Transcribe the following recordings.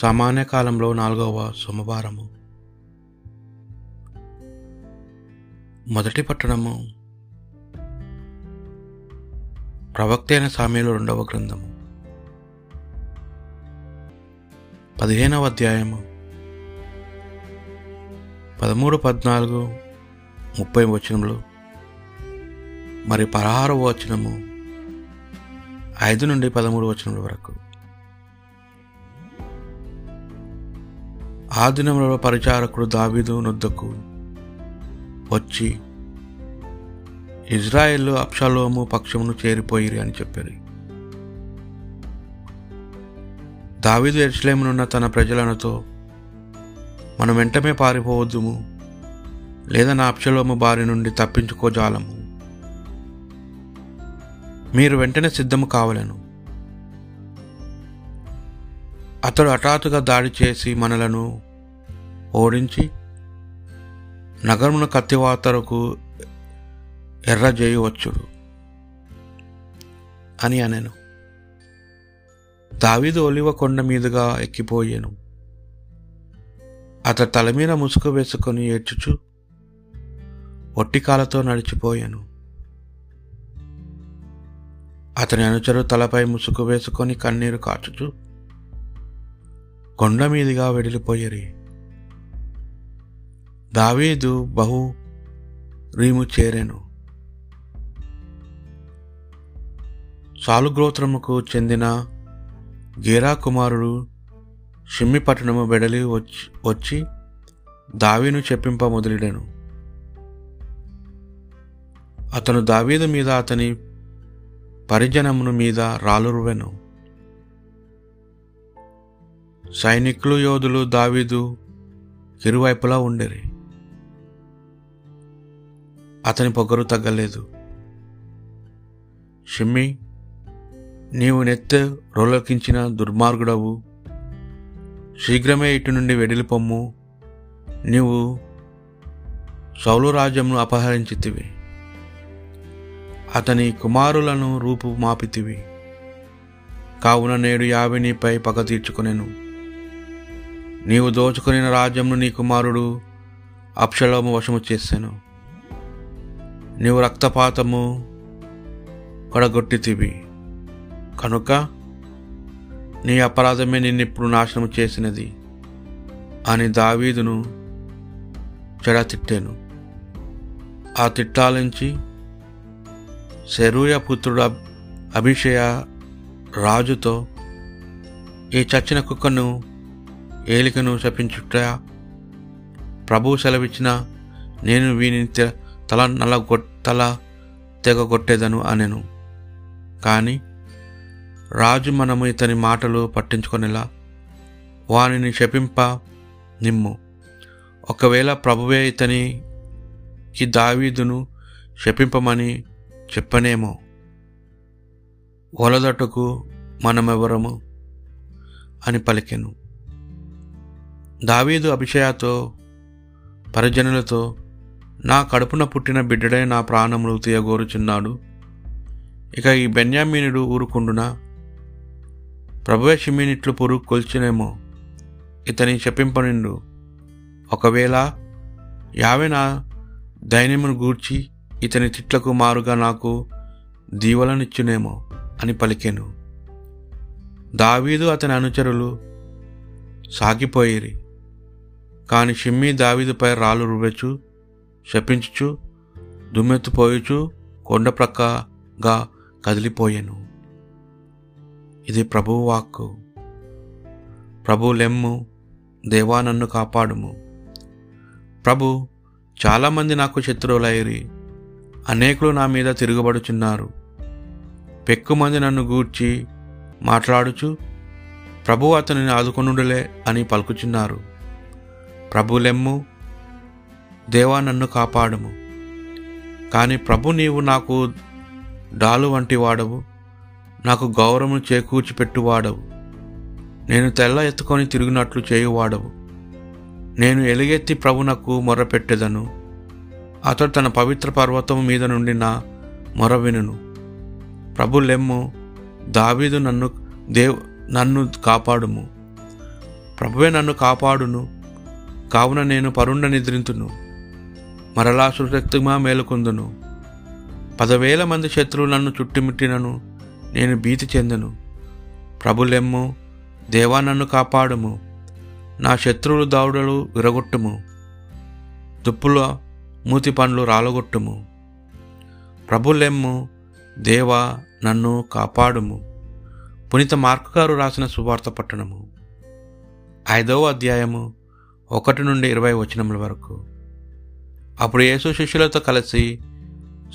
సామాన్య కాలంలో నాలుగవ సోమవారము. మొదటి పట్టణము ప్రవక్త అయిన సామ్యులు రెండవ గ్రంథము. పదిహేనవ అధ్యాయము. పదమూడు పద్నాలుగు ముప్పై వచనములు. మరి పదహారవ వచనము ఐదు నుండి పదమూడు వచనముల వరకు. ఆ దినంలో పరిచారకుడు దావీదు నొద్దకు వచ్చి ఇజ్రాయెల్లో అప్షలోము పక్షమును చేరిపోయిరి అని చెప్పారు. దావీదు ఎర్స్లేమునున్న తన ప్రజలనతో మనం వెంటనే పారిపోవద్దుము లేదా నా అప్షలోము బారి నుండి తప్పించుకోజాలము. మీరు వెంటనే సిద్ధము కావలను. అతడు హఠాత్తుగా దాడి చేసి మనలను ఓడించి నగరమున కత్తివాతరకు ఎర్ర చేయవచ్చుడు అని అనెను. దావీదు ఒలివ కొండ మీదుగా ఎక్కిపోయాను. అతడు తల మీద ముసుగు వేసుకొని ఏడ్చుచు ఒట్టికాలతో నడిచిపోయాను. అతని అనుచరు తలపై ముసుగు వేసుకొని కన్నీరు కాచుచు కొండ మీదుగా వెడిలిపోయరి. దావీదు బహు రీము చేరెను. సాలుగ్రోత్రముకు చెందిన గేరా కుమారుడు షిమ్మి పట్టణము వెడలి వచ్చి వచ్చి దావీను చెప్పింప మొదలెడెను. అతను దావీదు మీద అతని పరిజనమును మీద రాలురువెను. సైనికులు యోధులు దావీదు ఇరువైపులా ఉండేరి. అతని పొగరు తగ్గలేదు. షిమ్మి నీవు నెత్త రోలకించిన దుర్మార్గుడవు. శీఘ్రమే ఇటు నుండి వెడిలిపొమ్ము నీవు సౌలు రాజ్యంను అపహరించితివి. అతని కుమారులను రూపు మాపితివి. కావున నేడు యావినిపై పగ తీర్చుకునేను. నీవు దోచుకుని రాజ్యంను నీ కుమారుడు అప్షలోము వశము చేశాను నీవు రక్తపాతము కొడగొట్టితివి. కనుక నీ అపరాధమే నిన్నిప్పుడు నాశనం చేసినది అని దావీదును చెడతిట్టాను. ఆ తిట్టాలించి శరూయ పుత్రుడు అభిషయ రాజుతో ఈ చచ్చిన కుక్కను ఏలికను శపించుట ప్రభు సెలవిచ్చిన నేను వీని తల నల్ల తల తెగగొట్టేదను అనెను. కానీ రాజు మనము ఇతని మాటలు పట్టించుకునేలా వానిని శపింప నిమ్ము. ఒకవేళ ప్రభువే ఇతనికి దావీదును శపింపమని చెప్పనేమో. ఒలదటకు మనమెవరము అని పలికెను. దావీదు అభిషయాతో పరిజనులతో నా కడుపున పుట్టిన బిడ్డడే నా ప్రాణములు తీయగోరుచున్నాడు. ఇక ఈ బెన్యామీనుడు ఊరుకుండునా? ప్రభువే షిమీనిట్లు పురు కొల్చునేమో ఇతని శపింపనిండు. ఒకవేళ యావే నా దైన్యమును గూర్చి ఇతని తిట్లకు మారుగా నాకు దీవలనిచ్చునేమో అని పలికెను. దావీదు అతని అనుచరులు సాగిపోయిరి. కాని షిమ్మి దావీదుపై రాళ్ళు రువెచ్చు శపించుచు దుమ్మెత్తుపోయుచు కొండ ప్రక్కగా కదిలిపోయాను. ఇది ప్రభువు వాక్కు. ప్రభు లెమ్ము దేవా నన్ను కాపాడుము. ప్రభు చాలామంది నాకు శత్రువులైరి అనేకులు నా మీద తిరుగుబడుచున్నారు. పెక్కుమంది నన్ను గూర్చి మాట్లాడుచు ప్రభు అతనిని ఆదుకొనుడులే అని పలుకుచున్నారు. ప్రభులెమ్ము. దేవా నన్ను కాపాడుము. కానీ ప్రభు నీవు నాకు డాలు వంటి వాడవు నాకు గౌరవం చేకూర్చి పెట్టువాడవు నేను తెల్ల ఎత్తుకొని తిరిగినట్లు చేయువాడవు. నేను ఎలుగెత్తి ప్రభునకు మొరపెట్టెదను. అతడు తన పవిత్ర పర్వతం మీద నుండి నా మొర వినును. ప్రభు లెమ్ము దావీదు నన్ను దేవ్ నన్ను కాపాడుము. ప్రభువే నన్ను కాపాడును. కావున నేను పరుండ నిద్రింతును. మరలా సుశక్తిమా మేలుకొందును. పదవేల మంది శత్రువులు నన్ను చుట్టుముట్టినను నేను భీతి చెందను. ప్రభులెమ్ము దేవా నన్ను కాపాడుము. నా శత్రువులు దావుడలు విరగొట్టుము. దుప్పుల మూతి పండ్లు రాలగొట్టుము. ప్రభులెమ్ము దేవా నన్ను కాపాడుము. పునీత మార్కు గారు రాసిన సువార్త పట్టణము. ఐదవ అధ్యాయము ఒకటి నుండి ఇరవై వచనముల వరకు. అప్పుడు యేసు శిష్యులతో కలిసి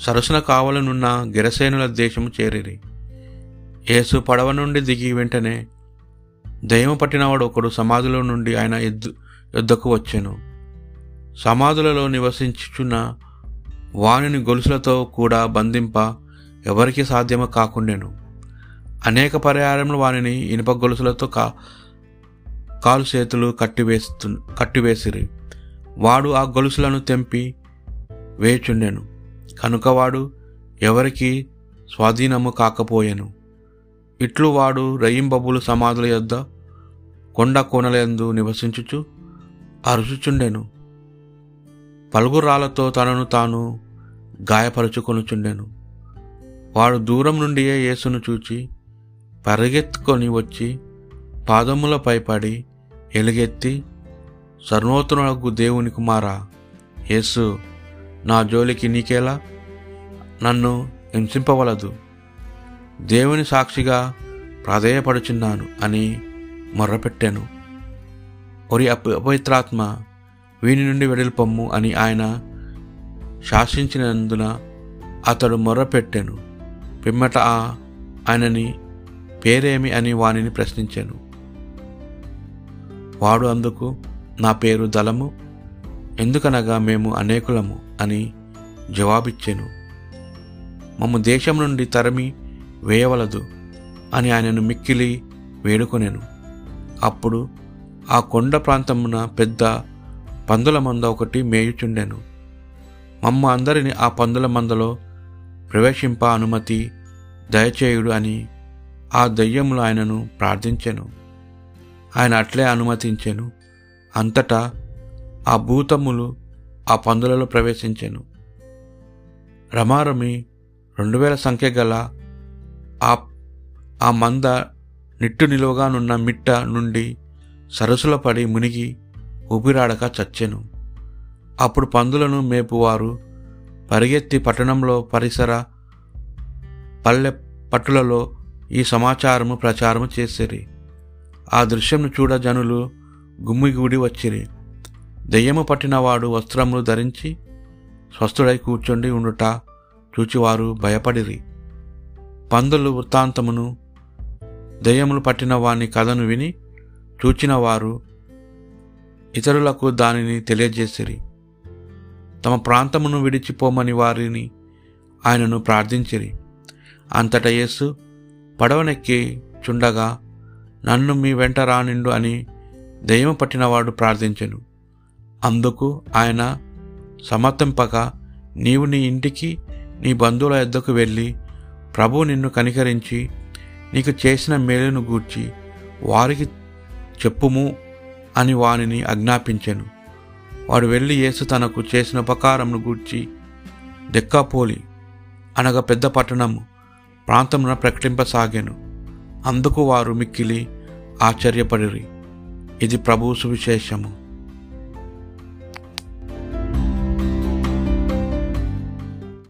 సరసున కావలనున్న గిరసేనుల దేశము చేరిరి. యేసు పడవ నుండి దిగి వెంటనే దయ్యం పట్టినవాడు ఒకడు సమాధిలో నుండి ఆయన ఎద్దు యుద్ధకు వచ్చాను. సమాధులలో నివసించుచున్న వానిని గొలుసులతో కూడా బంధింప ఎవరికి సాధ్యము కాకుండాను. అనేక పర్యాయములు వానిని ఇనుప గొలుసులతో కా కాలు చేతులు కట్టివేస్తు కట్టివేసిరి. వాడు ఆ గొలుసులను తెంపి వేచుండెను. కనుక వాడు ఎవరికి స్వాధీనము కాకపోయెను. ఇట్లు వాడు రయింబబులు సమాధుల యొద్ద కొండ కోనలందు నివసించుచు అరుచుచుండెను. పలుగురాలతో తనను తాను గాయపరుచుకొనుచుండెను. వాడు దూరం నుండియే యేసును చూచి పరిగెత్తుకొని వచ్చి పాదములపై పడి ఎలుగెత్తి సర్వోత్తములకు దేవుని కుమారా యేసు నా జోలికి నీకేలా? నన్ను హింసింపవలదు. దేవుని సాక్షిగా ప్రాధేయపడుచున్నాను అని మొర్రపెట్టాను. ఒరి అప అపవిత్రాత్మ వీని నుండి వెడల్పొమ్ము అని ఆయన శాసించినందున అతడు మొర్రపెట్టాను. పిమ్మట ఆ ఆయనని పేరేమి అని వానిని ప్రశ్నించాను. వాడు అందుకు నా పేరు దళము ఎందుకనగా మేము అనేకులము అని జవాబిచ్చాను. మమ్ము దేశం నుండి తరిమి వేయవలదు అని ఆయనను మిక్కిలి వేడుకొనెను. అప్పుడు ఆ కొండ ప్రాంతమున పెద్ద పందుల మంద ఒకటి మేయుచుండెను. మమ్మ అందరిని ఆ పందుల మందలో ప్రవేశింప అనుమతి దయచేయుడు అని ఆ దయ్యములు ఆయనను ప్రార్థించెను. ఆయన అట్లే అనుమతించెను. అంతటా ఆ భూతములు ఆ పందులలో ప్రవేశించెను. రమారమి రెండు వేల సంఖ్య గల ఆ ఆ మంద నిట్టు నిలువగానున్న మిట్ట నుండి సరస్సుల పడి మునిగి ఊపిరాడక చచ్చెను. అప్పుడు పందులను మేపువారు పరిగెత్తి పట్టణంలో పరిసర పల్లె పట్టులలో ఈ సమాచారము ప్రచారము చేసిరి. ఆ దృశ్యంను చూడ జనులు గుమ్మిగూడి వచ్చిరి. దెయ్యము పట్టినవాడు వస్త్రములు ధరించి స్వస్థుడై కూర్చుండి ఉండుట చూచివారు భయపడిరి. పందులు వృత్తాంతమును దెయ్యములు పట్టిన వాని కథను విని చూచిన వారు ఇతరులకు దానిని తెలియజేసిరి. తమ ప్రాంతమును విడిచిపోమని వారిని ఆయనను ప్రార్థించిరి. అంతట యేసు పడవనెక్కి చుండగా నన్ను మీ వెంట రానిండు అని దయ్యం పట్టినవాడు ప్రార్థించెను. అందుకు ఆయన సమర్థింపక నీవు నీ ఇంటికి నీ బంధువుల ఎద్దకు వెళ్ళి ప్రభు నిన్ను కనికరించి నీకు చేసిన మేలును గూర్చి వారికి చెప్పుము అని వానిని ఆజ్ఞాపించెను. వాడు వెళ్ళి యేసు తనకు చేసిన ఉపకారంను గూర్చి దెక్కాపోలి అనగా పెద్ద పట్టణము ప్రాంతమున ప్రకటింపసాగాను. అందుకు వారు మిక్కిలి ఆశ్చర్యపడిరి. ఇది ప్రభు సువిశేషము.